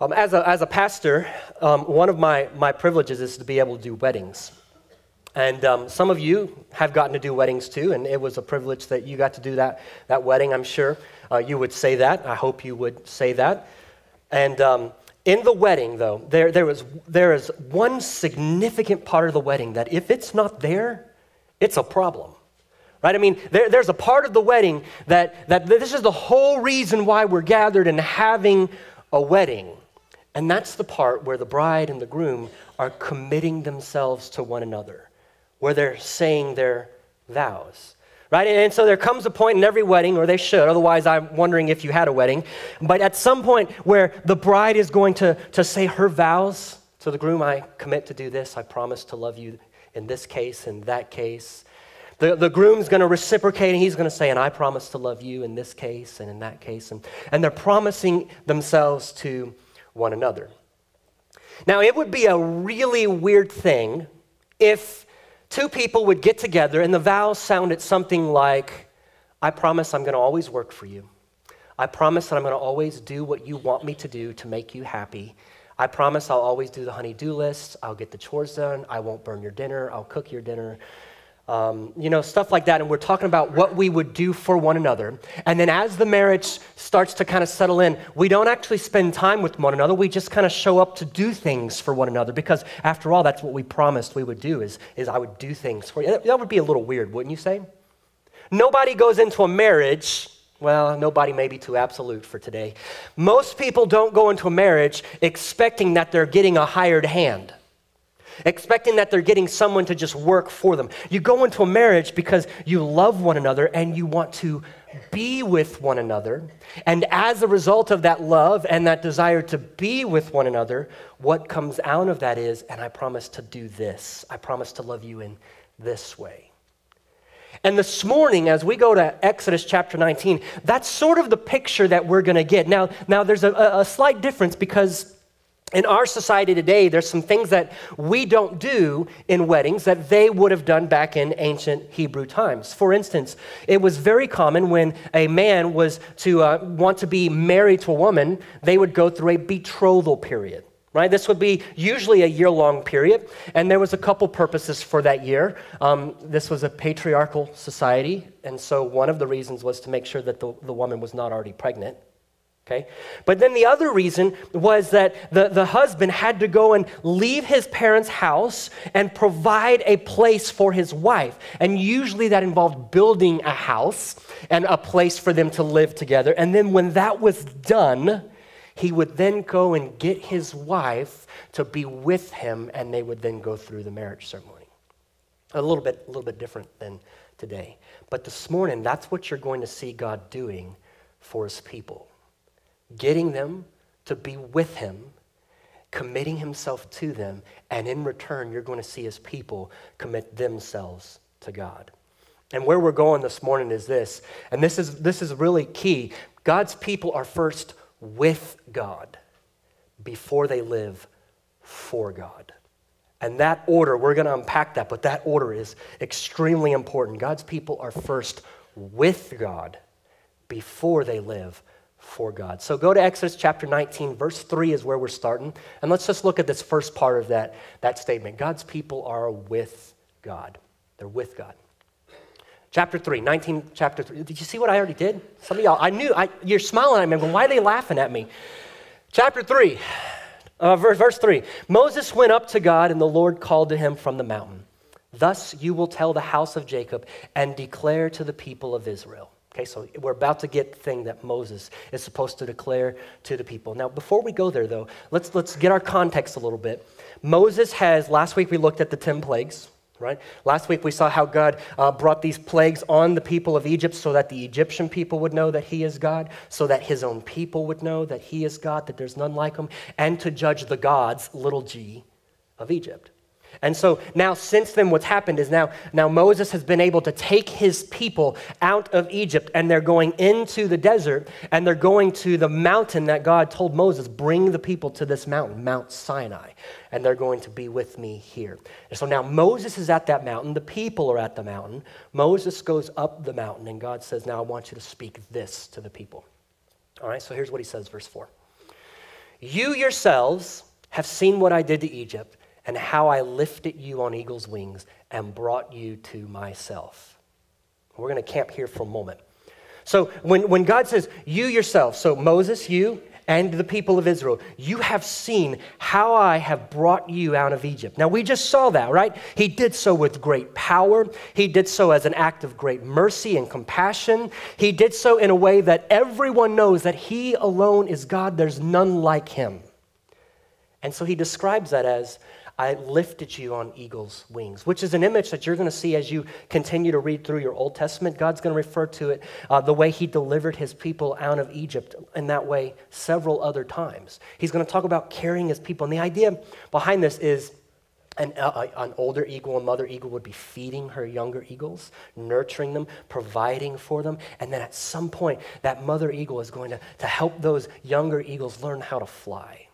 Um, as, a, as a pastor, um, one of my, my privileges is to be able to do weddings. And um, some of you have gotten to do weddings too, and it was a privilege that you got to do that, that wedding, I'm sure. Uh, you would say that. I hope you would say that. And um, in the wedding, though, there, there, was, there is one significant part of the wedding that if it's not there, it's a problem. Right? I mean, there, there's a part of the wedding that, that this is the whole reason why we're gathered and having a wedding. And that's the part where the bride and the groom are committing themselves to one another, where they're saying their vows. Right? And so there comes a point in every wedding, or they should, otherwise, I'm wondering if you had a wedding. But at some point where the bride is going to, to say her vows to the groom I commit to do this, I promise to love you in this case, in that case. The, the groom's going to reciprocate and he's going to say, And I promise to love you in this case and in that case. And, and they're promising themselves to one another. Now, it would be a really weird thing if two people would get together and the vows sounded something like, I promise I'm going to always work for you. I promise that I'm going to always do what you want me to do to make you happy. I promise I'll always do the honey-do list. I'll get the chores done. I won't burn your dinner. I'll cook your dinner. Um, you know, stuff like that. And we're talking about what we would do for one another. And then as the marriage starts to kind of settle in, we don't actually spend time with one another. We just kind of show up to do things for one another because, after all, that's what we promised we would do is, is I would do things for you. That would be a little weird, wouldn't you say? Nobody goes into a marriage well, nobody may be too absolute for today. Most people don't go into a marriage expecting that they're getting a hired hand expecting that they're getting someone to just work for them. You go into a marriage because you love one another and you want to be with one another. And as a result of that love and that desire to be with one another, what comes out of that is, and I promise to do this, I promise to love you in this way. And this morning, as we go to Exodus chapter 19, that's sort of the picture that we're going to get. Now, now there's a, a slight difference because in our society today, there's some things that we don't do in weddings that they would have done back in ancient Hebrew times. For instance, it was very common when a man was to uh, want to be married to a woman, they would go through a betrothal period. Right? This would be usually a year long period, and there was a couple purposes for that year. Um, this was a patriarchal society, and so one of the reasons was to make sure that the, the woman was not already pregnant. Okay? But then the other reason was that the, the husband had to go and leave his parents' house and provide a place for his wife. And usually that involved building a house and a place for them to live together. And then when that was done, he would then go and get his wife to be with him, and they would then go through the marriage ceremony. A little bit, a little bit different than today. But this morning, that's what you're going to see God doing for his people getting them to be with him, committing himself to them, and in return, you're going to see his people commit themselves to God. And where we're going this morning is this, and this is, this is really key. God's people are first with God before they live for God. And that order, we're going to unpack that, but that order is extremely important. God's people are first with God before they live for God. So go to Exodus chapter 19, verse 3 is where we're starting. And let's just look at this first part of that, that statement. God's people are with God. They're with God. Chapter 3, 19, chapter 3. Did you see what I already did? Some of y'all, I knew, I, you're smiling at me, why are they laughing at me? Chapter 3, uh, verse, verse 3. Moses went up to God, and the Lord called to him from the mountain. Thus you will tell the house of Jacob and declare to the people of Israel. Okay, so we're about to get the thing that Moses is supposed to declare to the people. Now, before we go there, though, let's, let's get our context a little bit. Moses has, last week we looked at the 10 plagues, right? Last week we saw how God uh, brought these plagues on the people of Egypt so that the Egyptian people would know that He is God, so that His own people would know that He is God, that there's none like Him, and to judge the gods, little g, of Egypt. And so now, since then, what's happened is now, now Moses has been able to take his people out of Egypt and they're going into the desert and they're going to the mountain that God told Moses, bring the people to this mountain, Mount Sinai, and they're going to be with me here. And so now Moses is at that mountain, the people are at the mountain. Moses goes up the mountain and God says, Now I want you to speak this to the people. All right, so here's what he says, verse 4. You yourselves have seen what I did to Egypt and how I lifted you on eagle's wings and brought you to myself. We're going to camp here for a moment. So when, when God says, You yourself, so Moses, you, and the people of Israel, you have seen how I have brought you out of Egypt. Now, we just saw that, right? He did so with great power. He did so as an act of great mercy and compassion. He did so in a way that everyone knows that He alone is God. There's none like Him. And so He describes that as I lifted you on eagle's wings, which is an image that you're going to see as you continue to read through your Old Testament. God's going to refer to it uh, the way He delivered His people out of Egypt in that way several other times. He's going to talk about carrying His people. And the idea behind this is an, uh, an, older eagle, a mother eagle, would be feeding her younger eagles, nurturing them, providing for them. And then at some point, that mother eagle is going to, to help those younger eagles learn how to fly.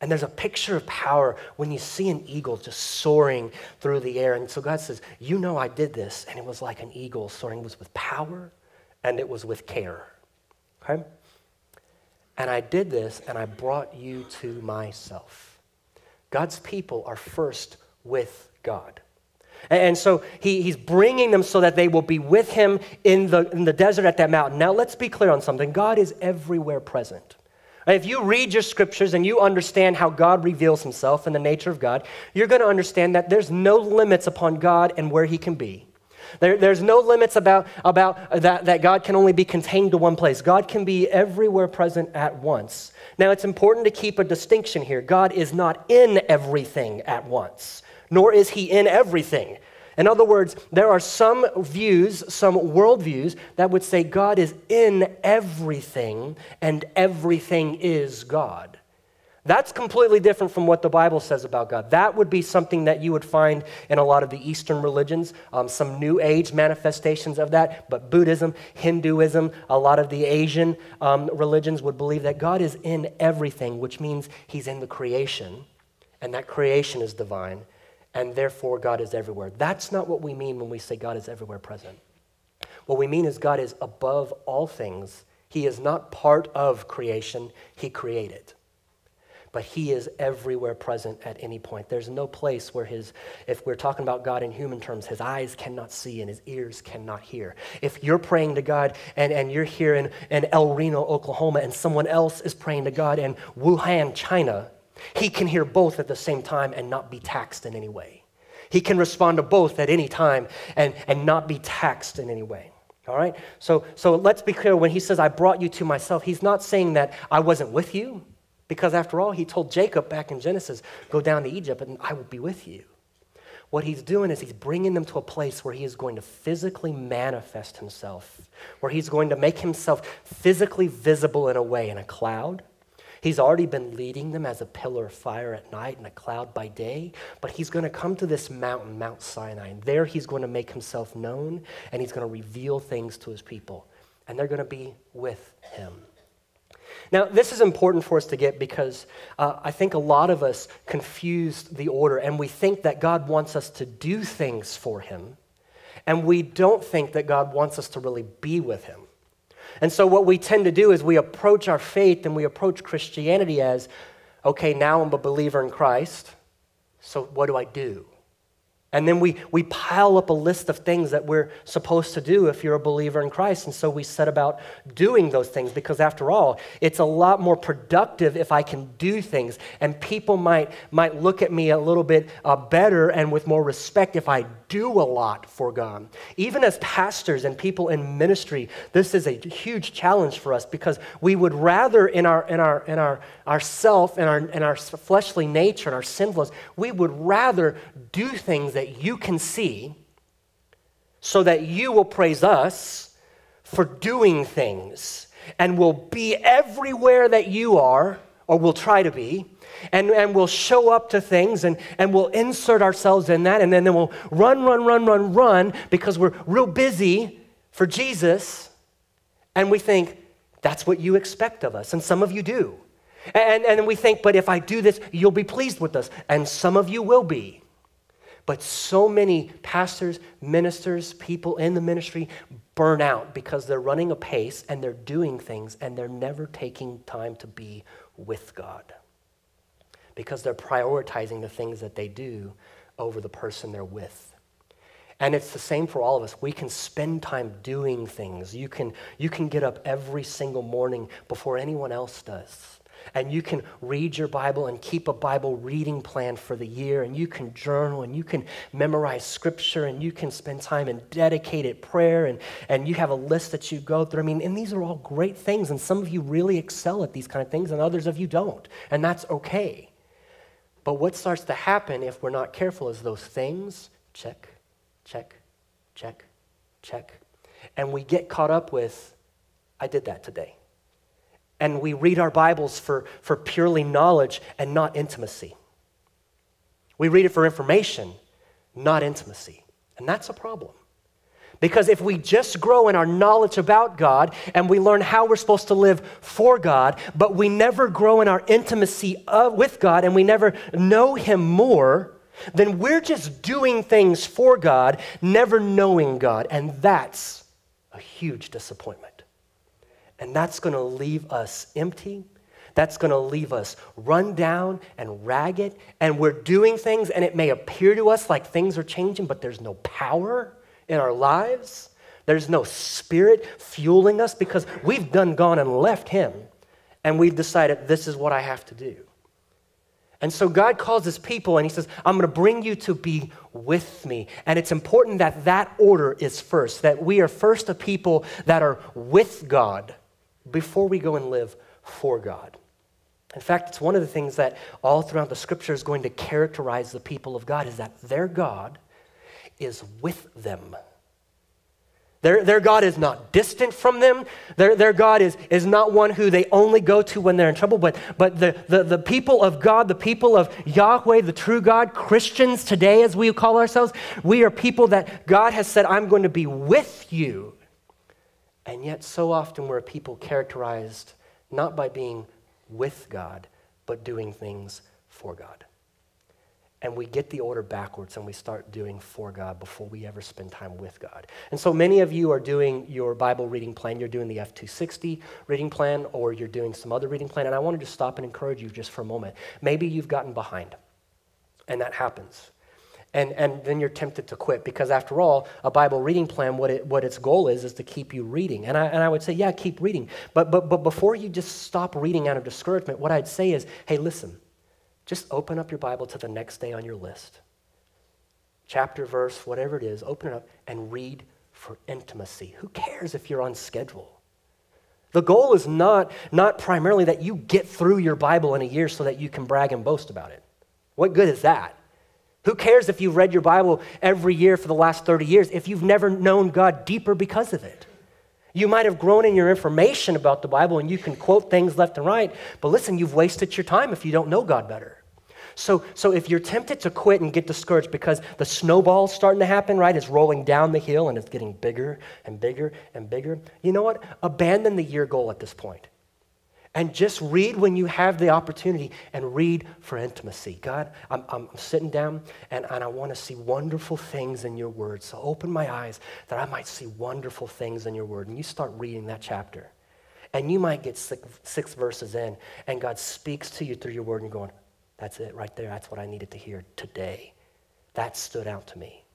And there's a picture of power when you see an eagle just soaring through the air. And so God says, You know, I did this. And it was like an eagle soaring, it was with power and it was with care. Okay? And I did this and I brought you to myself. God's people are first with God. And so he, he's bringing them so that they will be with him in the, in the desert at that mountain. Now, let's be clear on something God is everywhere present. If you read your scriptures and you understand how God reveals himself and the nature of God, you're going to understand that there's no limits upon God and where he can be. There, there's no limits about, about that, that God can only be contained to one place. God can be everywhere present at once. Now, it's important to keep a distinction here. God is not in everything at once, nor is he in everything. In other words, there are some views, some worldviews that would say God is in everything and everything is God. That's completely different from what the Bible says about God. That would be something that you would find in a lot of the Eastern religions, um, some New Age manifestations of that. But Buddhism, Hinduism, a lot of the Asian um, religions would believe that God is in everything, which means He's in the creation, and that creation is divine and therefore God is everywhere. That's not what we mean when we say God is everywhere present. What we mean is God is above all things. He is not part of creation, He created. But He is everywhere present at any point. There's no place where His, if we're talking about God in human terms, His eyes cannot see and His ears cannot hear. If you're praying to God and, and you're here in, in El Reno, Oklahoma, and someone else is praying to God in Wuhan, China, he can hear both at the same time and not be taxed in any way. He can respond to both at any time and, and not be taxed in any way. All right? So, so let's be clear when he says, I brought you to myself, he's not saying that I wasn't with you, because after all, he told Jacob back in Genesis, Go down to Egypt and I will be with you. What he's doing is he's bringing them to a place where he is going to physically manifest himself, where he's going to make himself physically visible in a way in a cloud He's already been leading them as a pillar of fire at night and a cloud by day, but he's going to come to this mountain, Mount Sinai, and there he's going to make himself known and he's going to reveal things to his people, and they're going to be with him. Now, this is important for us to get because uh, I think a lot of us confuse the order and we think that God wants us to do things for him, and we don't think that God wants us to really be with him. And so, what we tend to do is we approach our faith and we approach Christianity as okay, now I'm a believer in Christ, so what do I do? And then we, we pile up a list of things that we're supposed to do if you're a believer in Christ. And so we set about doing those things because, after all, it's a lot more productive if I can do things. And people might, might look at me a little bit uh, better and with more respect if I do a lot for God. Even as pastors and people in ministry, this is a huge challenge for us because we would rather, in our, in our, in our, our self and our, in our fleshly nature and our sinfulness, we would rather do things that you can see so that you will praise us for doing things and will be everywhere that you are or will try to be and, and we'll show up to things and, and we'll insert ourselves in that and then, then we'll run, run, run, run, run because we're real busy for Jesus and we think that's what you expect of us. And some of you do. And, and we think, but if I do this, you'll be pleased with us. And some of you will be. But so many pastors, ministers, people in the ministry burn out because they're running a pace and they're doing things and they're never taking time to be with God because they're prioritizing the things that they do over the person they're with. And it's the same for all of us. We can spend time doing things. You can, you can get up every single morning before anyone else does and you can read your Bible and keep a Bible reading plan for the year, and you can journal, and you can memorize scripture, and you can spend time in dedicated prayer, and, and you have a list that you go through. I mean, and these are all great things, and some of you really excel at these kind of things, and others of you don't, and that's okay. But what starts to happen if we're not careful is those things check, check, check, check. And we get caught up with, I did that today and we read our Bibles for, for purely knowledge and not intimacy. We read it for information, not intimacy. And that's a problem. Because if we just grow in our knowledge about God and we learn how we're supposed to live for God, but we never grow in our intimacy of, with God and we never know Him more, then we're just doing things for God, never knowing God. And that's a huge disappointment. And that's going to leave us empty. That's going to leave us run down and ragged. And we're doing things, and it may appear to us like things are changing, but there's no power in our lives. There's no spirit fueling us because we've done gone and left Him. And we've decided this is what I have to do. And so God calls his people and he says, I'm going to bring you to be with me. And it's important that that order is first, that we are first a people that are with God before we go and live for God. In fact, it's one of the things that all throughout the scripture is going to characterize the people of God is that their God is with them. Their, their God is not distant from them. Their, their God is, is not one who they only go to when they're in trouble, but, but the, the, the people of God, the people of Yahweh, the true God, Christians today, as we call ourselves, we are people that God has said, I'm going to be with you and yet, so often we're people characterized not by being with God, but doing things for God. And we get the order backwards and we start doing for God before we ever spend time with God. And so many of you are doing your Bible reading plan. You're doing the F260 reading plan or you're doing some other reading plan. And I wanted to stop and encourage you just for a moment. Maybe you've gotten behind, and that happens and, and then you're tempted to quit. Because after all a bible reading plan what, it, what its goal is is to keep you reading. And I, and I would say yeah keep reading. But, but, but before you just stop reading out of discouragement what i'd say is hey listen just open up your bible to the next day on your list. Chapter verse whatever it is open it up and read for intimacy. Who cares if you're on schedule? The goal is not, not primarily that you get through your bible in a year so that you can brag and boast about it. What good is that who cares if you've read your Bible every year for the last 30 years if you've never known God deeper because of it? You might have grown in your information about the Bible and you can quote things left and right, but listen, you've wasted your time if you don't know God better. So, so if you're tempted to quit and get discouraged because the snowball's starting to happen, right? It's rolling down the hill and it's getting bigger and bigger and bigger. You know what? Abandon the year goal at this point and just read when you have the opportunity and read for intimacy. God, I'm, I'm sitting down and, and I want to see wonderful things in your word. So open my eyes that I might see wonderful things in your word. And you start reading that chapter. And you might get six, six verses in, and God speaks to you through your word, and you're going, That's it right there. That's what I needed to hear today. That stood out to me.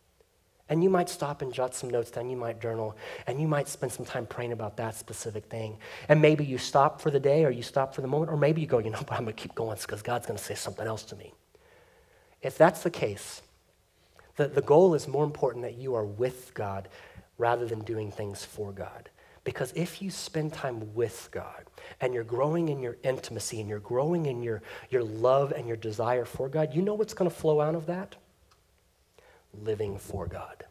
And you might stop and jot some notes down, you might journal, and you might spend some time praying about that specific thing. And maybe you stop for the day or you stop for the moment, or maybe you go, you know, but I'm going to keep going because God's going to say something else to me. If that's the case, the, the goal is more important that you are with God rather than doing things for God. Because if you spend time with God and you're growing in your intimacy and you're growing in your, your love and your desire for God, you know what's going to flow out of that? Living for God.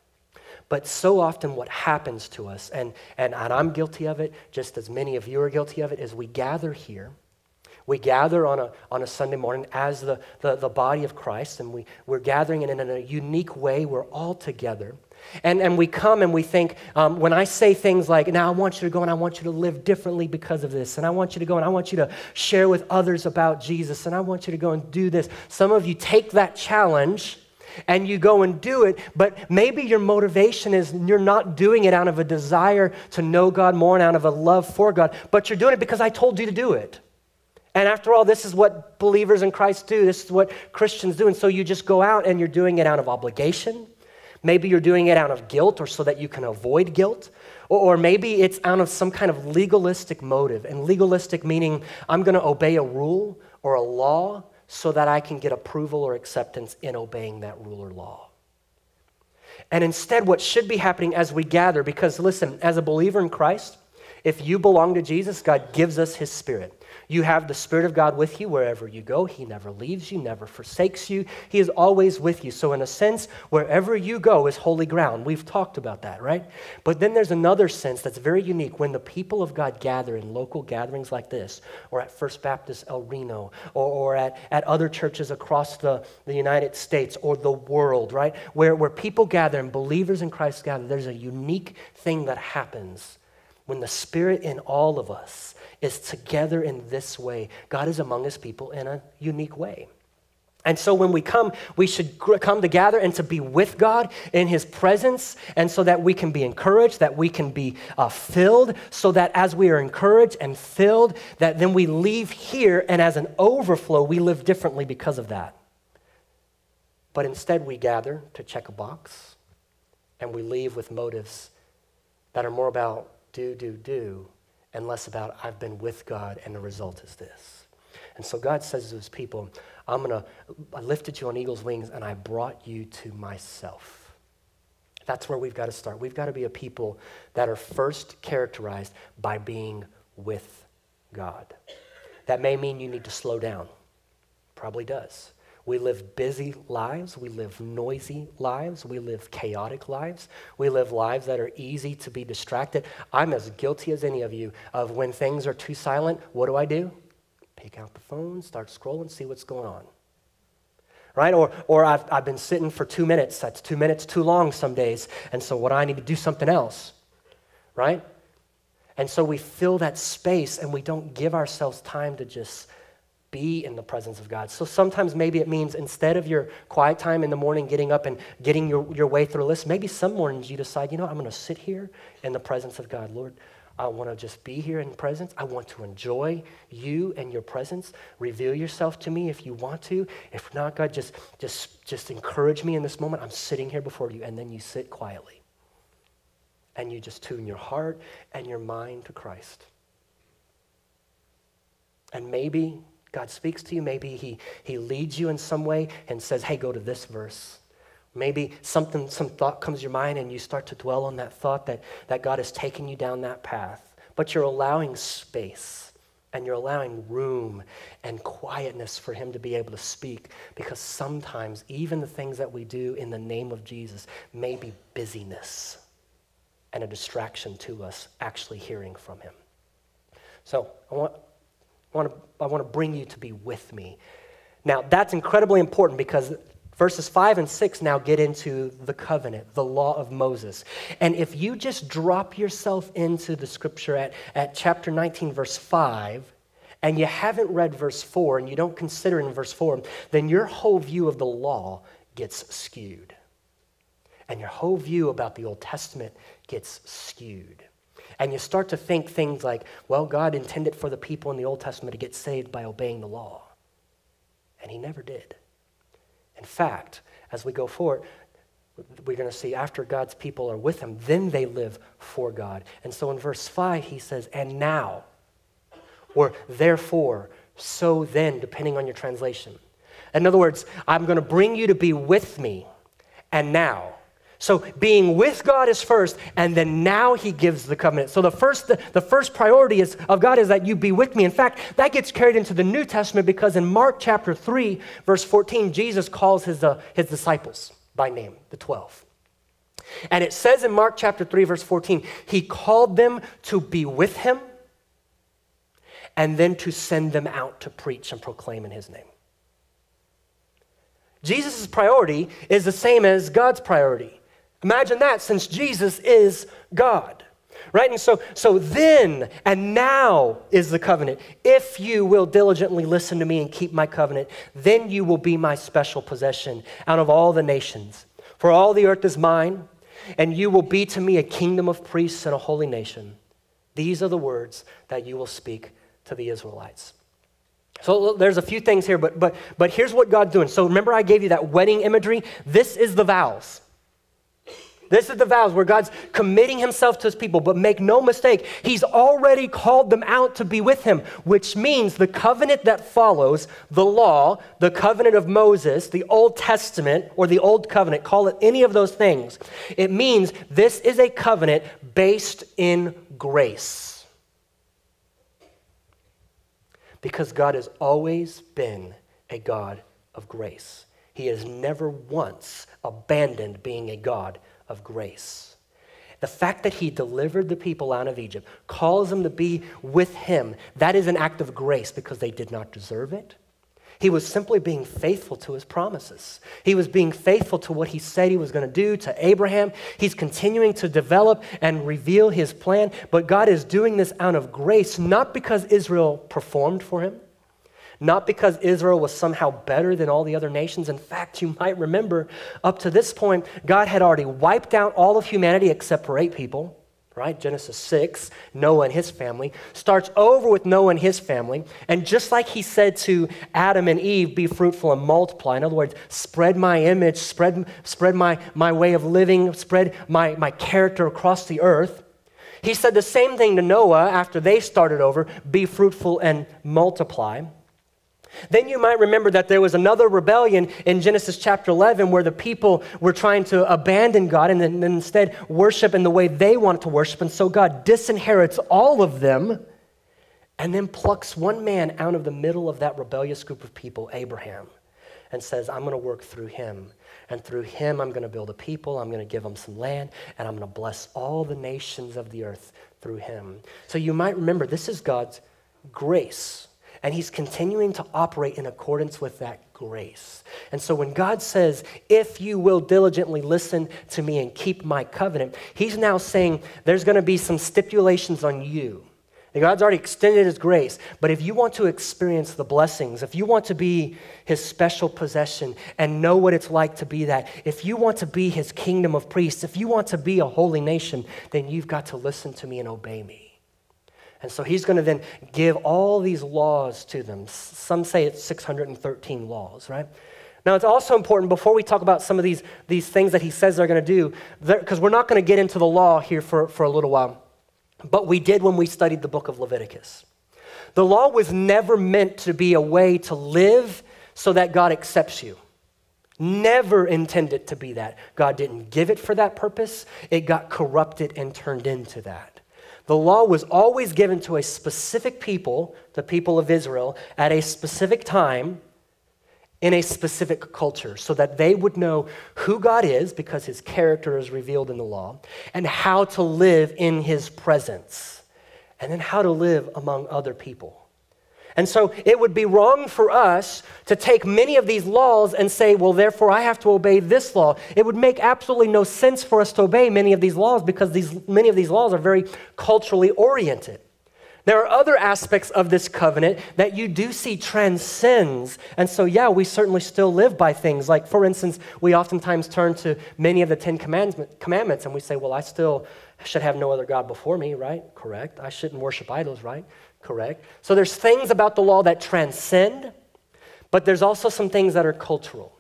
But so often, what happens to us, and, and, and I'm guilty of it, just as many of you are guilty of it, is we gather here. We gather on a, on a Sunday morning as the, the, the body of Christ, and we, we're gathering in, in a unique way. We're all together. And, and we come and we think, um, when I say things like, now I want you to go and I want you to live differently because of this, and I want you to go and I want you to share with others about Jesus, and I want you to go and do this. Some of you take that challenge and you go and do it, but maybe your motivation is you're not doing it out of a desire to know God more and out of a love for God, but you're doing it because I told you to do it. And after all, this is what believers in Christ do. This is what Christians do. And so you just go out and you're doing it out of obligation. Maybe you're doing it out of guilt or so that you can avoid guilt. Or, maybe it's out of some kind of legalistic motive. And legalistic meaning I'm going to obey a rule or a law so that I can get approval or acceptance in obeying that rule or law. And instead, what should be happening as we gather, because listen, as a believer in Christ, if you belong to Jesus, God gives us his spirit. You have the Spirit of God with you wherever you go. He never leaves you, never forsakes you. He is always with you. So, in a sense, wherever you go is holy ground. We've talked about that, right? But then there's another sense that's very unique when the people of God gather in local gatherings like this, or at First Baptist El Reno, or, or at, at other churches across the, the United States or the world, right? Where, where people gather and believers in Christ gather, there's a unique thing that happens when the Spirit in all of us is together in this way. God is among his people in a unique way. And so when we come, we should come together and to be with God in His presence, and so that we can be encouraged, that we can be uh, filled, so that as we are encouraged and filled, that then we leave here, and as an overflow, we live differently because of that. But instead, we gather to check a box, and we leave with motives that are more about do, do, do, and less about I've been with God and the result is this. And so God says to his people, I'm going to, I lifted you on eagle's wings and I brought you to myself. That's where we've got to start. We've got to be a people that are first characterized by being with God. That may mean you need to slow down. Probably does. We live busy lives. We live noisy lives. We live chaotic lives. We live lives that are easy to be distracted. I'm as guilty as any of you of when things are too silent, what do I do? Pick out the phone, start scrolling, see what's going on. Right? Or, or I've, I've been sitting for two minutes. That's two minutes too long some days. And so what I need to do something else. Right? And so we fill that space and we don't give ourselves time to just be in the presence of God. So sometimes maybe it means instead of your quiet time in the morning, getting up and getting your, your way through a list, maybe some mornings you decide, you know, I'm going to sit here in the presence of God. Lord, I want to just be here in presence. I want to enjoy you and your presence. Reveal yourself to me if you want to. If not, God, just, just, just encourage me in this moment. I'm sitting here before you. And then you sit quietly. And you just tune your heart and your mind to Christ. And maybe God speaks to you. Maybe he, he leads you in some way and says, hey, go to this verse. Maybe something, some thought comes to your mind and you start to dwell on that thought that, that God is taking you down that path. But you're allowing space and you're allowing room and quietness for Him to be able to speak because sometimes even the things that we do in the name of Jesus may be busyness and a distraction to us actually hearing from Him. So I want, I want, to, I bring you to be with me. Now, that's incredibly important because verses 5 and 6 now get into the covenant, the law of Moses. And if you just drop yourself into the scripture at, at chapter 19, verse 5, and you haven't read verse 4 and you don't consider in verse 4, then your whole view of the law gets skewed. And your whole view about the Old Testament gets skewed. And you start to think things like, well, God intended for the people in the Old Testament to get saved by obeying the law. And He never did. In fact, as we go forward, we're going to see after God's people are with Him, then they live for God. And so in verse 5, He says, and now, or therefore, so then, depending on your translation. In other words, I'm going to bring you to be with me, and now. So being with God is first, and then now he gives the covenant. So the first, the, the, first priority is, of God is that you be with me. In fact, that gets carried into the New Testament because in Mark chapter 3, verse 14, Jesus calls his, uh, his disciples by name, the 12. And it says in Mark chapter 3, verse 14, he called them to be with him and then to send them out to preach and proclaim in his name. Jesus' priority is the same as God's priority. Imagine that since Jesus is God. Right? And so, so then and now is the covenant. If you will diligently listen to me and keep my covenant, then you will be my special possession out of all the nations. For all the earth is mine, and you will be to me a kingdom of priests and a holy nation. These are the words that you will speak to the Israelites. So there's a few things here, but, but, but here's what God's doing. So remember, I gave you that wedding imagery? This is the vows. This is the vows where God's committing himself to his people. But make no mistake, he's already called them out to be with him, which means the covenant that follows the law, the covenant of Moses, the Old Testament, or the Old Covenant, call it any of those things. It means this is a covenant based in grace. Because God has always been a God of grace. He has never once abandoned being a God of grace. The fact that he delivered the people out of Egypt, calls them to be with him, that is an act of grace because they did not deserve it. He was simply being faithful to his promises. He was being faithful to what he said he was going to do to Abraham. He's continuing to develop and reveal his plan, but God is doing this out of grace, not because Israel performed for him, not because Israel was somehow better than all the other nations. In fact, you might remember up to this point, God had already wiped out all of humanity except for eight people right? Genesis 6, Noah and his family, starts over with Noah and his family. And just like he said to Adam and Eve, be fruitful and multiply. In other words, spread my image, spread, spread my, my way of living, spread my, my character across the earth. He said the same thing to Noah after they started over be fruitful and multiply. Then you might remember that there was another rebellion in Genesis chapter 11 where the people were trying to abandon God and then instead worship in the way they wanted to worship. And so God disinherits all of them and then plucks one man out of the middle of that rebellious group of people, Abraham, and says, I'm going to work through him. And through him, I'm going to build a people, I'm going to give them some land, and I'm going to bless all the nations of the earth through him. So you might remember this is God's grace. And he's continuing to operate in accordance with that grace. And so when God says, if you will diligently listen to me and keep my covenant, he's now saying there's going to be some stipulations on you. God's already extended his grace, but if you want to experience the blessings, if you want to be his special possession and know what it's like to be that, if you want to be his kingdom of priests, if you want to be a holy nation, then you've got to listen to me and obey me. And so he's going to then give all these laws to them. Some say it's 613 laws, right? Now, it's also important before we talk about some of these, these things that he says they're going to do, because we're not going to get into the law here for, for a little while, but we did when we studied the book of Leviticus. The law was never meant to be a way to live so that God accepts you. Never intended to be that. God didn't give it for that purpose, it got corrupted and turned into that. The law was always given to a specific people, the people of Israel, at a specific time in a specific culture so that they would know who God is because his character is revealed in the law and how to live in his presence and then how to live among other people. And so it would be wrong for us to take many of these laws and say, well, therefore I have to obey this law. It would make absolutely no sense for us to obey many of these laws because these, many of these laws are very culturally oriented. There are other aspects of this covenant that you do see transcends. And so, yeah, we certainly still live by things. Like, for instance, we oftentimes turn to many of the Ten Commandments and we say, well, I still should have no other God before me, right? Correct. I shouldn't worship idols, right? Correct? So there's things about the law that transcend, but there's also some things that are cultural.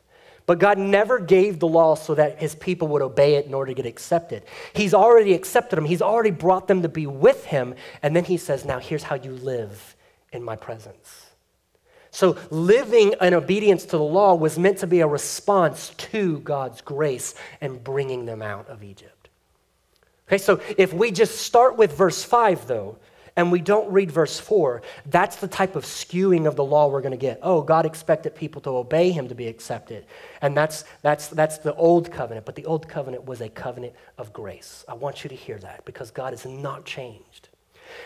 But God never gave the law so that his people would obey it in order to get accepted. He's already accepted them, he's already brought them to be with him, and then he says, Now here's how you live in my presence. So, living in obedience to the law was meant to be a response to God's grace and bringing them out of Egypt. Okay, so if we just start with verse 5, though, and we don't read verse 4, that's the type of skewing of the law we're going to get. Oh, God expected people to obey him to be accepted. And that's, that's, that's the old covenant, but the old covenant was a covenant of grace. I want you to hear that because God has not changed.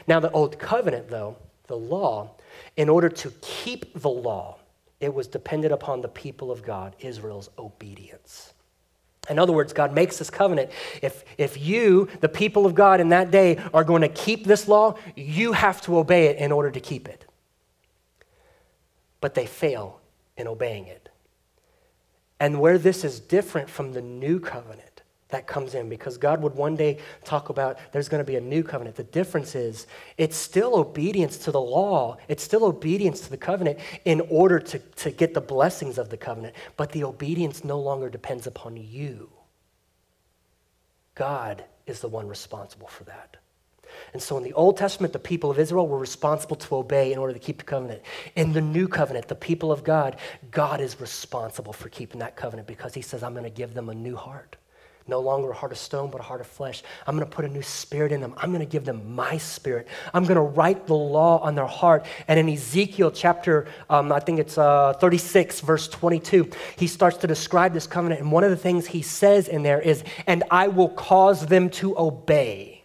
Now, the old covenant, though, the law, in order to keep the law, it was dependent upon the people of God, Israel's obedience. In other words, God makes this covenant. If, if you, the people of God in that day, are going to keep this law, you have to obey it in order to keep it. But they fail in obeying it. And where this is different from the new covenant, that comes in because God would one day talk about there's going to be a new covenant. The difference is it's still obedience to the law, it's still obedience to the covenant in order to, to get the blessings of the covenant, but the obedience no longer depends upon you. God is the one responsible for that. And so in the Old Testament, the people of Israel were responsible to obey in order to keep the covenant. In the New Covenant, the people of God, God is responsible for keeping that covenant because he says, I'm going to give them a new heart. No longer a heart of stone, but a heart of flesh. I'm going to put a new spirit in them. I'm going to give them my spirit. I'm going to write the law on their heart. And in Ezekiel chapter, um, I think it's uh, 36, verse 22, he starts to describe this covenant. And one of the things he says in there is, And I will cause them to obey.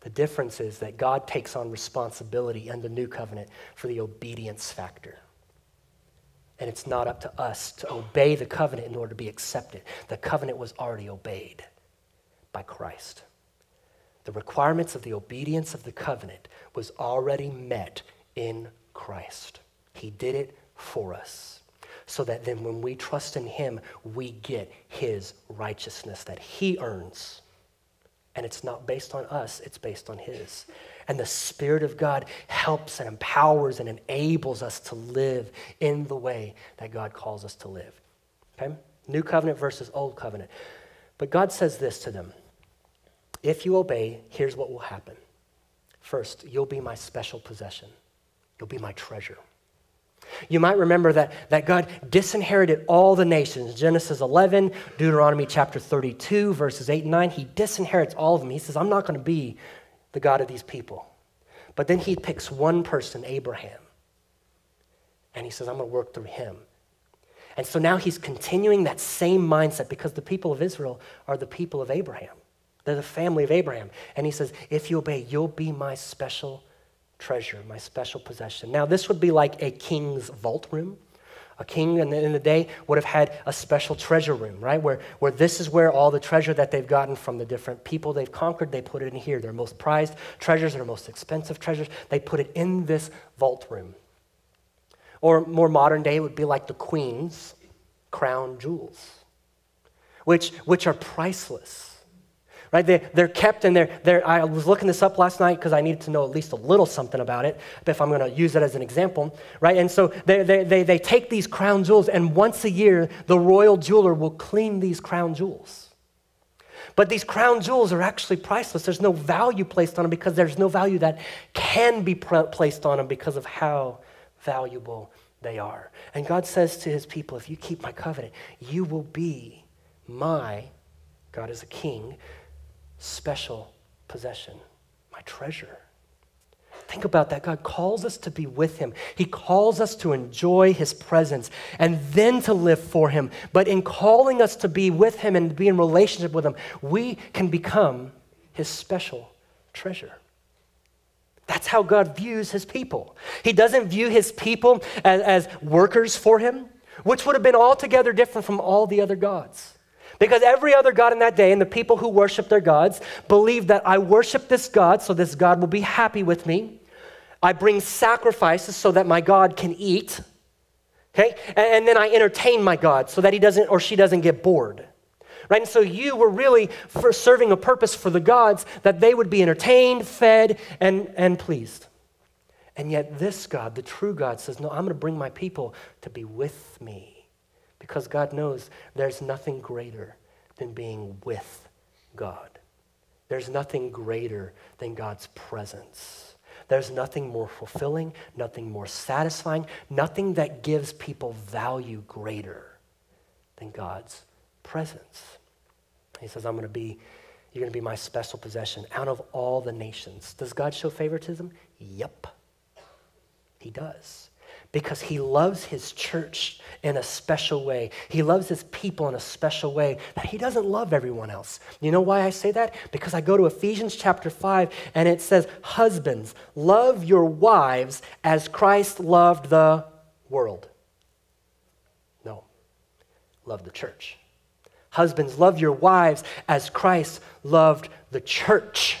The difference is that God takes on responsibility in the new covenant for the obedience factor. And it's not up to us to obey the covenant in order to be accepted. The covenant was already obeyed by Christ. The requirements of the obedience of the covenant was already met in Christ. He did it for us. So that then when we trust in Him, we get His righteousness that He earns. And it's not based on us, it's based on His. And the Spirit of God helps and empowers and enables us to live in the way that God calls us to live. Okay? New covenant versus old covenant. But God says this to them If you obey, here's what will happen. First, you'll be my special possession, you'll be my treasure. You might remember that, that God disinherited all the nations. Genesis 11, Deuteronomy chapter 32, verses 8 and 9. He disinherits all of them. He says, I'm not going to be the God of these people. But then he picks one person, Abraham, and he says, I'm going to work through him. And so now he's continuing that same mindset because the people of Israel are the people of Abraham. They're the family of Abraham. And he says, If you obey, you'll be my special treasure, my special possession. Now, this would be like a king's vault room. A king in the, in the, day would have had a special treasure room, right? Where, where this is where all the treasure that they've gotten from the different people they've conquered, they put it in here. Their most prized treasures, their most expensive treasures, they put it in this vault room. Or more modern day, it would be like the queen's crown jewels, which, which are priceless right? They, they're kept and they're, they're, I was looking this up last night because I needed to know at least a little something about it But if I'm going to use it as an example, right? And so they, they, they, they take these crown jewels and once a year, the royal jeweler will clean these crown jewels. But these crown jewels are actually priceless. There's no value placed on them because there's no value that can be placed on them because of how valuable they are. And God says to his people, if you keep my covenant, you will be my, God is a king, special possession, my treasure. Think about that. God calls us to be with Him. He calls us to enjoy His presence and then to live for Him. But in calling us to be with Him and be in relationship with Him, we can become His special treasure. That's how God views His people. He doesn't view His people as, as workers for Him, which would have been altogether different from all the other gods. Because every other God in that day and the people who worship their gods believed that I worship this God, so this God will be happy with me. I bring sacrifices so that my God can eat. Okay? And, then I entertain my God so that he doesn't or she doesn't get bored. Right? And so you were really for serving a purpose for the gods that they would be entertained, fed, and, and pleased. And yet, this God, the true God, says, No, I'm going to bring my people to be with me because God knows there's nothing greater than being with God. There's nothing greater than God's presence. There's nothing more fulfilling, nothing more satisfying, nothing that gives people value greater than God's presence. He says, I'm going to be, you're going to be my special possession out of all the nations. Does God show favoritism? Yep, he does because he loves his church in a special way. He loves his people in a special way that he doesn't love everyone else. You know why I say that? Because I go to Ephesians chapter 5 and it says, Husbands, love your wives as Christ loved the world. No. love the church. Husbands, love your wives as Christ loved the church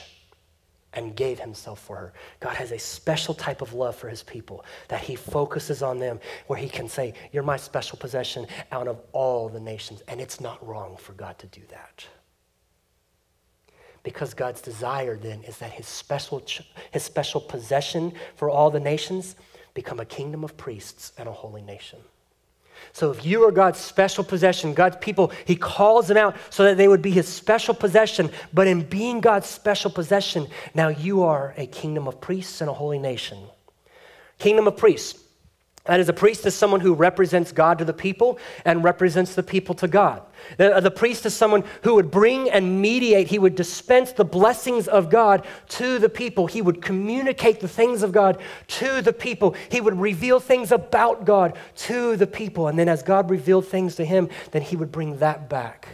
and gave himself for her. God has a special type of love for his people that he focuses on them, where he can say, You're my special possession out of all the nations. And it's not wrong for God to do that. Because God's desire then is that his special, his special possession for all the nations become a kingdom of priests and a holy nation. So if you are God's special possession, God's people, He calls them out so that they would be His special possession. But in being God's special possession, now you are a kingdom of priests and a holy nation. Kingdom of priests. That is, a priest is someone who represents God to the people and represents the people to God. The, uh, the, priest is someone who would bring and mediate, he would dispense the blessings of God to the people. He would communicate the things of God to the people. He would reveal things about God to the people. And then, as God revealed things to him, then he would bring that back.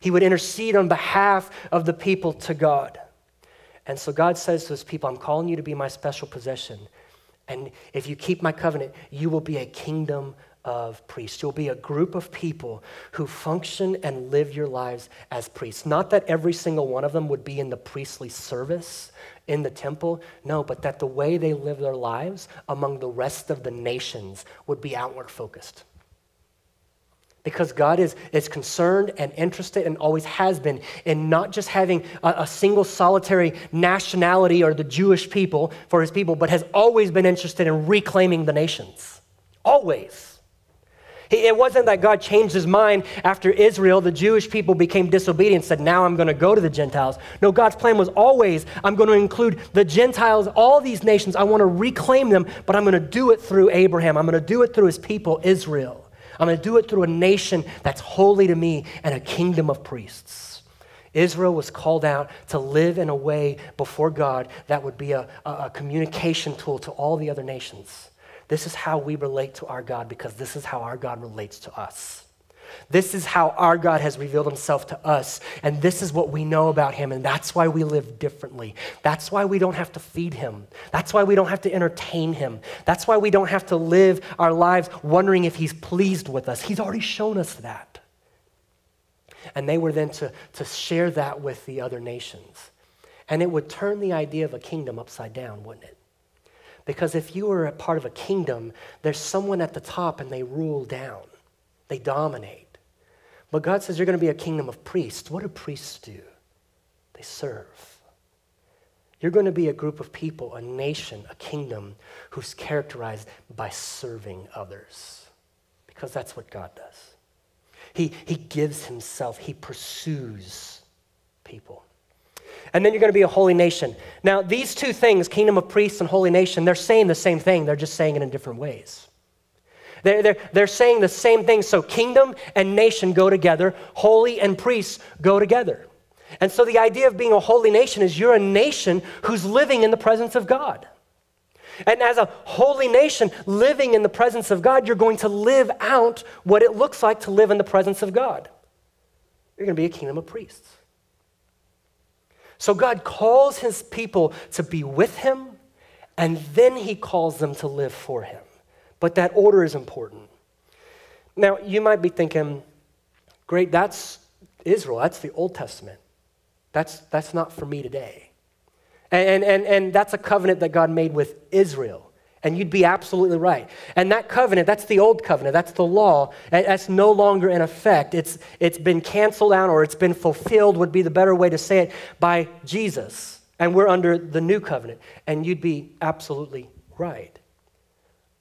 He would intercede on behalf of the people to God. And so God says to his people, I'm calling you to be my special possession. And if you keep my covenant, you will be a kingdom of priests. You'll be a group of people who function and live your lives as priests. Not that every single one of them would be in the priestly service in the temple, no, but that the way they live their lives among the rest of the nations would be outward focused because God is, is concerned and interested and always has been in not just having a, a, single solitary nationality or the Jewish people for his people, but has always been interested in reclaiming the nations. Always. It wasn't that God changed his mind after Israel, the Jewish people became disobedient, said, Now I'm going to go to the Gentiles. No, God's plan was always, I'm going to include the Gentiles, all these nations. I want to reclaim them, but I'm going to do it through Abraham. I'm going to do it through his people, Israel. I'm going to do it through a nation that's holy to me and a kingdom of priests. Israel was called out to live in a way before God that would be a, a, communication tool to all the other nations. This is how we relate to our God because this is how our God relates to us. This is how our God has revealed himself to us, and this is what we know about him, and that's why we live differently. That's why we don't have to feed him. That's why we don't have to entertain him. That's why we don't have to live our lives wondering if he's pleased with us. He's already shown us that. And they were then to, to share that with the other nations. And it would turn the idea of a kingdom upside down, wouldn't it? Because if you were a part of a kingdom, there's someone at the top and they rule down. They dominate. But God says you're going to be a kingdom of priests. What do priests do? They serve. You're going to be a group of people, a nation, a kingdom who's characterized by serving others. Because that's what God does. He, he gives himself, he pursues people. And then you're going to be a holy nation. Now, these two things, kingdom of priests and holy nation, they're saying the same thing, they're just saying it in different ways. They're, they're, they're saying the same thing. So, kingdom and nation go together, holy and priests go together. And so, the idea of being a holy nation is you're a nation who's living in the presence of God. And as a holy nation living in the presence of God, you're going to live out what it looks like to live in the presence of God. You're going to be a kingdom of priests. So God calls his people to be with him, and then he calls them to live for him. But that order is important. Now, you might be thinking, great, that's Israel, that's the Old Testament. That's, that's not for me today. And, and, and that's a covenant that God made with Israel. And you'd be absolutely right. And that covenant, that's the old covenant, that's the law, that's no longer in effect. It's, it's been canceled out or it's been fulfilled, would be the better way to say it, by Jesus. And we're under the new covenant. And you'd be absolutely right.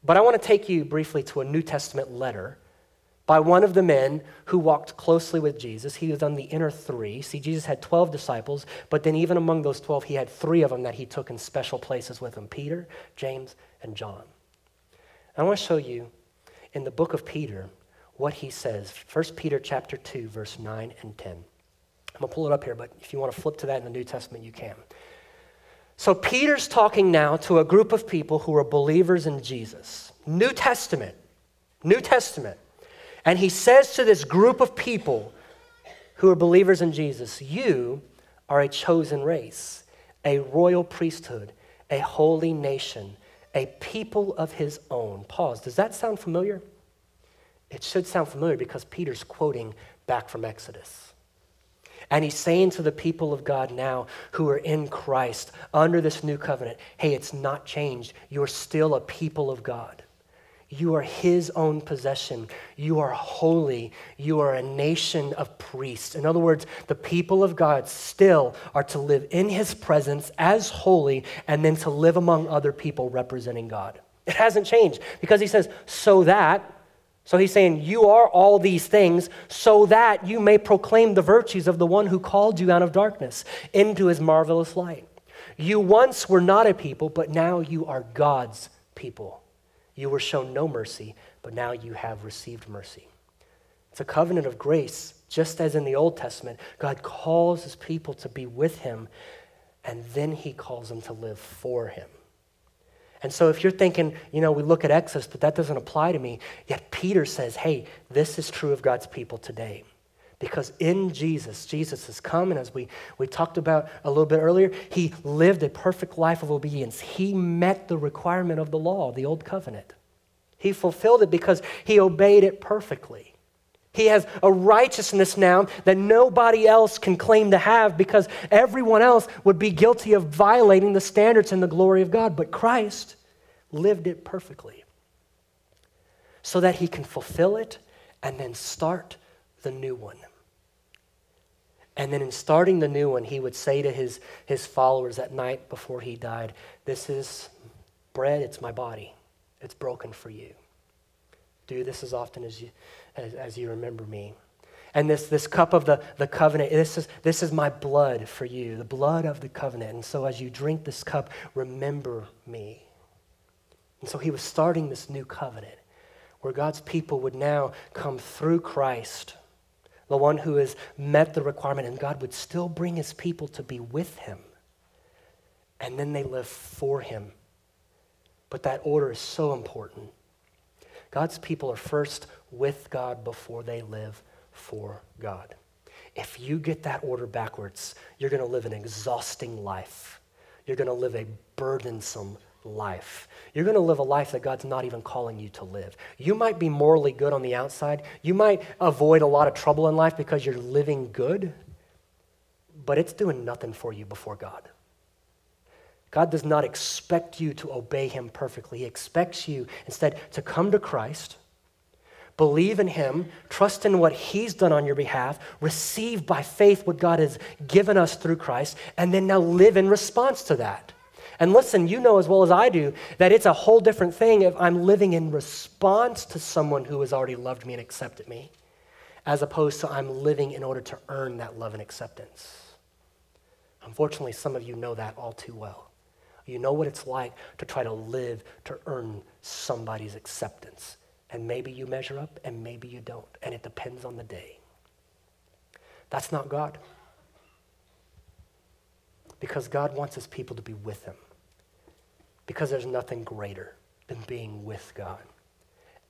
But I want to take you briefly to a New Testament letter by one of the men who walked closely with Jesus. He was on the inner three. See, Jesus had 12 disciples, but then even among those 12, he had three of them that he took in special places with him Peter, James, and John. I want to show you in the book of Peter what he says. 1 Peter chapter 2, verse 9 and 10. I'm going to pull it up here, but if you want to flip to that in the New Testament, you can. So Peter's talking now to a group of people who are believers in Jesus. New Testament. New Testament. And he says to this group of people who are believers in Jesus, You are a chosen race, a royal priesthood, a holy nation, a people of his own. Pause. Does that sound familiar? It should sound familiar because Peter's quoting back from Exodus. And he's saying to the people of God now who are in Christ under this new covenant hey, it's not changed. You're still a people of God. You are his own possession. You are holy. You are a nation of priests. In other words, the people of God still are to live in his presence as holy and then to live among other people representing God. It hasn't changed because he says, so that so he's saying, You are all these things so that you may proclaim the virtues of the one who called you out of darkness into his marvelous light. You once were not a people, but now you are God's people. You were shown no mercy, but now you have received mercy. It's a covenant of grace, just as in the Old Testament. God calls his people to be with him, and then he calls them to live for him. And so if you're thinking, you know, we look at Exodus, but that doesn't apply to me, yet Peter says, hey, this is true of God's people today. Because in Jesus, Jesus has come, and as we, we talked about a little bit earlier, he lived a perfect life of obedience. He met the requirement of the law, the old covenant. He fulfilled it because he obeyed it perfectly. He has a righteousness now that nobody else can claim to have because everyone else would be guilty of violating the standards and the glory of God. But Christ lived it perfectly so that he can fulfill it and then start the new one. And then in starting the new one, he would say to his, his followers at night before he died, This is bread, it's my body. It's broken for you. Do this as often as you, as, as you remember me. And this, this cup of the, the covenant, this is, this is my blood for you, the blood of the covenant. And so as you drink this cup, remember me. And so he was starting this new covenant where God's people would now come through Christ, the one who has met the requirement, and God would still bring his people to be with him. And then they live for him. But that order is so important. God's people are first with God before they live for God. If you get that order backwards, you're going to live an exhausting life. You're going to live a burdensome life. You're going to live a life that God's not even calling you to live. You might be morally good on the outside. You might avoid a lot of trouble in life because you're living good, but it's doing nothing for you before God. God does not expect you to obey Him perfectly. He expects you instead to come to Christ, believe in Him, trust in what He's done on your behalf, receive by faith what God has given us through Christ, and then now live in response to that. And listen, you know as well as I do that it's a whole different thing if I'm living in response to someone who has already loved me and accepted me, as opposed to I'm living in order to earn that love and acceptance. Unfortunately, some of you know that all too well. You know what it's like to try to live to earn somebody's acceptance. And maybe you measure up and maybe you don't. And it depends on the day. That's not God. Because God wants his people to be with him. Because there's nothing greater than being with God.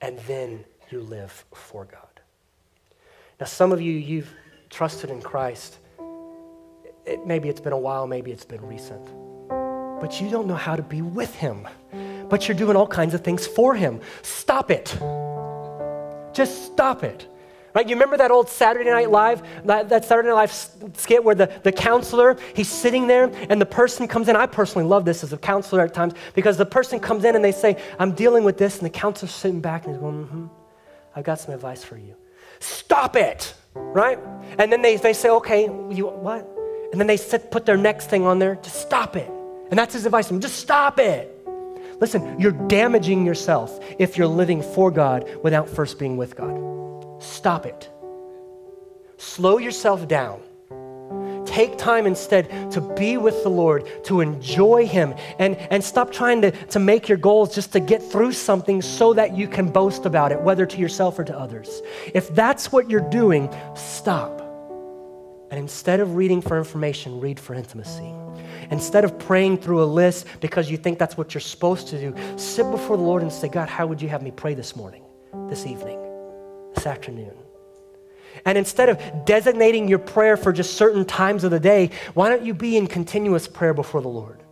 And then you live for God. Now, some of you, you've trusted in Christ. It, maybe it's been a while, maybe it's been recent but you don't know how to be with Him. But you're doing all kinds of things for Him. Stop it. Just stop it. Right? You remember that old Saturday Night Live, that, that Saturday Night Live skit where the, the counselor, he's sitting there and the person comes in. I personally love this as a counselor at times because the person comes in and they say, I'm dealing with this, and the counselor's sitting back and he's going, mm-hmm, I've got some advice for you. Stop it, right? And then they, they say, okay, you what? And then they sit, put their next thing on there, just stop it. And that's his advice to him just stop it. Listen, you're damaging yourself if you're living for God without first being with God. Stop it. Slow yourself down. Take time instead to be with the Lord, to enjoy Him, and, and stop trying to, to make your goals just to get through something so that you can boast about it, whether to yourself or to others. If that's what you're doing, stop. And instead of reading for information, read for intimacy. Instead of praying through a list because you think that's what you're supposed to do, sit before the Lord and say, God, how would you have me pray this morning, this evening, this afternoon? And instead of designating your prayer for just certain times of the day, why don't you be in continuous prayer before the Lord?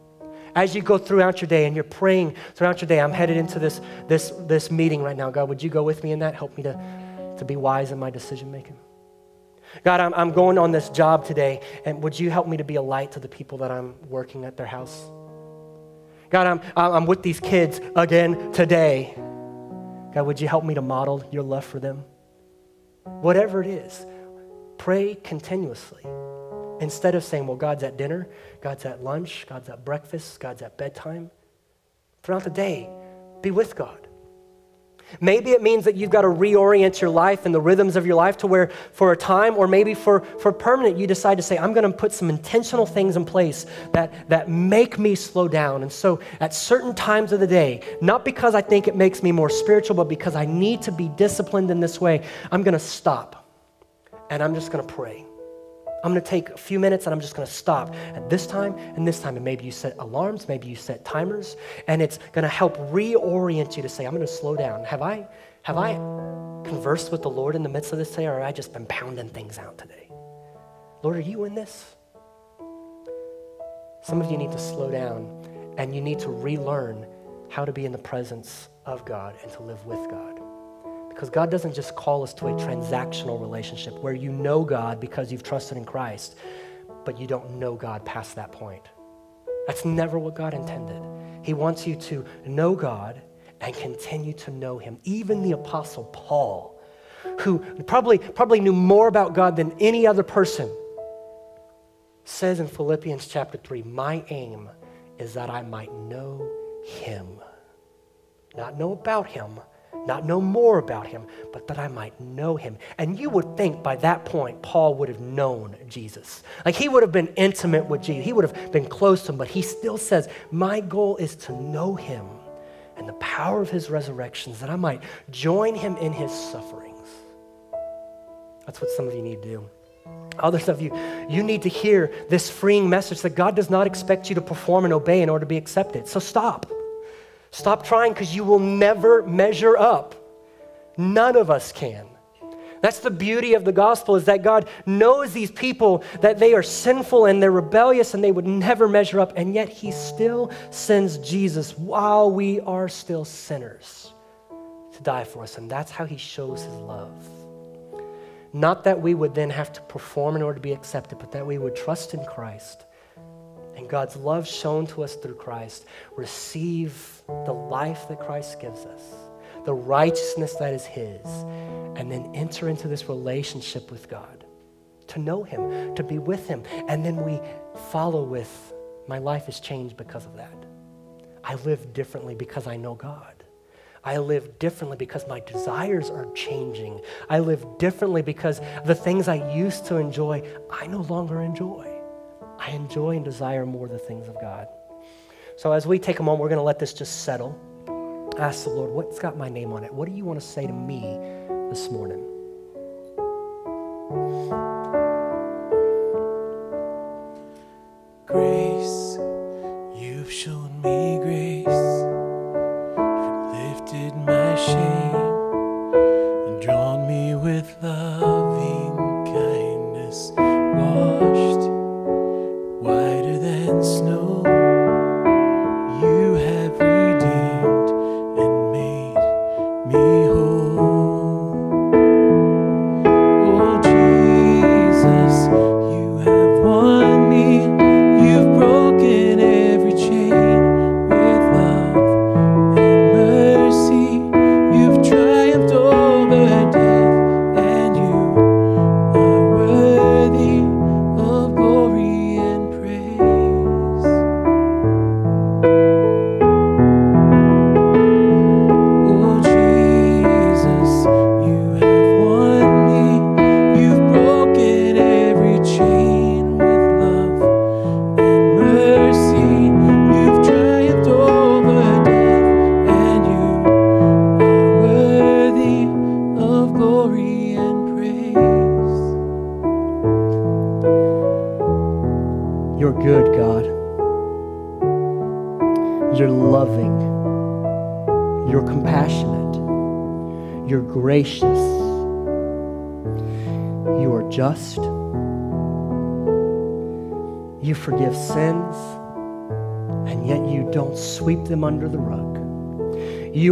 as you go throughout your day and you're praying throughout your day, I'm headed into this, this, this meeting right now. God, would you go with me in that? Help me to, to be wise in my decision making. God, I'm, I'm going on this job today, and would you help me to be a light to the people that I'm working at their house? God, I'm, I'm with these kids again today. God, would you help me to model your love for them? Whatever it is, pray continuously. Instead of saying, well, God's at dinner, God's at lunch, God's at breakfast, God's at bedtime. Throughout the day, be with God. Maybe it means that you've got to reorient your life and the rhythms of your life to where, for a time, or maybe for, for permanent, you decide to say, I'm going to put some intentional things in place that, that make me slow down. And so, at certain times of the day, not because I think it makes me more spiritual, but because I need to be disciplined in this way, I'm going to stop and I'm just going to pray. I'm going to take a few minutes and I'm just going to stop at this time and this time. And maybe you set alarms, maybe you set timers, and it's going to help reorient you to say, I'm going to slow down. Have I, have I conversed with the Lord in the midst of this day, or have I just been pounding things out today? Lord, are you in this? Some of you need to slow down and you need to relearn how to be in the presence of God and to live with God. Because God doesn't just call us to a transactional relationship where you know God because you've trusted in Christ, but you don't know God past that point. That's never what God intended. He wants you to know God and continue to know Him. Even the Apostle Paul, who probably, probably knew more about God than any other person, says in Philippians chapter 3 My aim is that I might know Him. Not know about Him, not know more about him, but that I might know him. And you would think by that point, Paul would have known Jesus. Like he would have been intimate with Jesus, he would have been close to him, but he still says, My goal is to know him and the power of his resurrections, that I might join him in his sufferings. That's what some of you need to do. Others of you, you need to hear this freeing message that God does not expect you to perform and obey in order to be accepted. So stop. Stop trying because you will never measure up. None of us can. That's the beauty of the gospel is that God knows these people that they are sinful and they're rebellious and they would never measure up and yet he still sends Jesus while we are still sinners to die for us and that's how he shows his love. Not that we would then have to perform in order to be accepted, but that we would trust in Christ and God's love shown to us through Christ, receive the life that Christ gives us, the righteousness that is His, and then enter into this relationship with God, to know Him, to be with Him. And then we follow with, My life has changed because of that. I live differently because I know God. I live differently because my desires are changing. I live differently because the things I used to enjoy, I no longer enjoy. I enjoy and desire more the things of God. So as we take a moment, we're going to let this just settle. Ask the Lord, what's got my name on it? What do you want to say to me this morning? Grace, you've shown me grace. Lifted my shame and drawn me with loving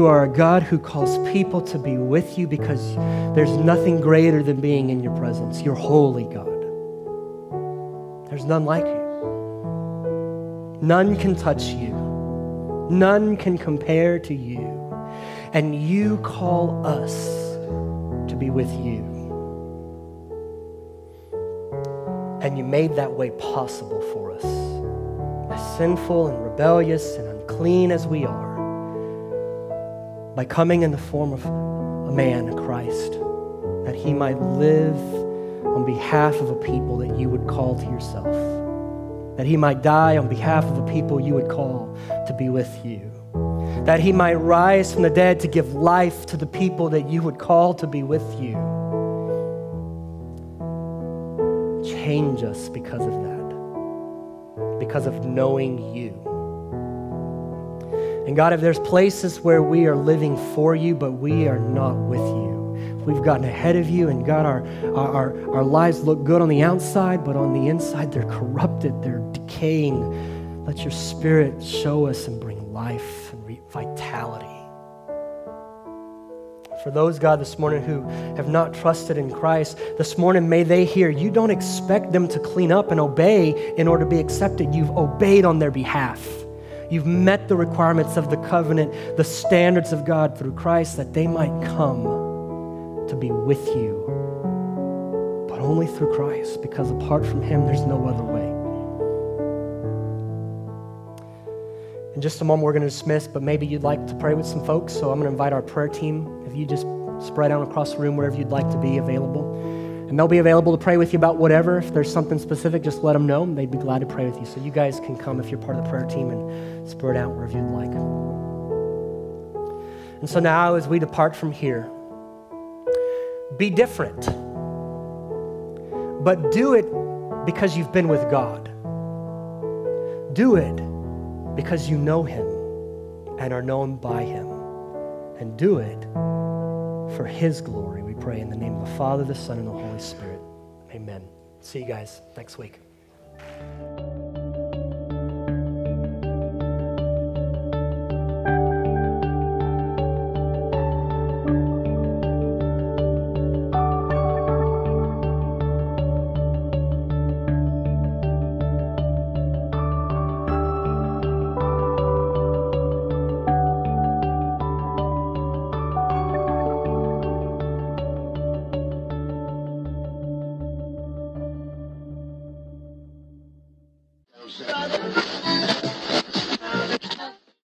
You are a God who calls people to be with you because there's nothing greater than being in your presence. You're holy, God. There's none like you. None can touch you. None can compare to you. And you call us to be with you. And you made that way possible for us. As sinful and rebellious and unclean as we are, by coming in the form of a man, Christ, that he might live on behalf of a people that you would call to yourself, that he might die on behalf of a people you would call to be with you, that he might rise from the dead to give life to the people that you would call to be with you. Change us because of that, because of knowing you. And God, if there's places where we are living for you, but we are not with you, we've gotten ahead of you, and God, our, our, our lives look good on the outside, but on the inside they're corrupted, they're decaying, let your spirit show us and bring life and vitality. For those, God, this morning who have not trusted in Christ, this morning may they hear you don't expect them to clean up and obey in order to be accepted. You've obeyed on their behalf. You've met the requirements of the covenant, the standards of God through Christ, that they might come to be with you. But only through Christ, because apart from Him, there's no other way. In just a moment, we're going to dismiss, but maybe you'd like to pray with some folks. So I'm going to invite our prayer team, if you just spread out across the room wherever you'd like to be available. And they'll be available to pray with you about whatever. If there's something specific, just let them know. They'd be glad to pray with you. So you guys can come if you're part of the prayer team and spread out wherever you'd like. And so now, as we depart from here, be different. But do it because you've been with God. Do it because you know Him and are known by Him. And do it for His glory, pray in the name of the Father, the Son, and the Holy Spirit. Amen. See you guys next week.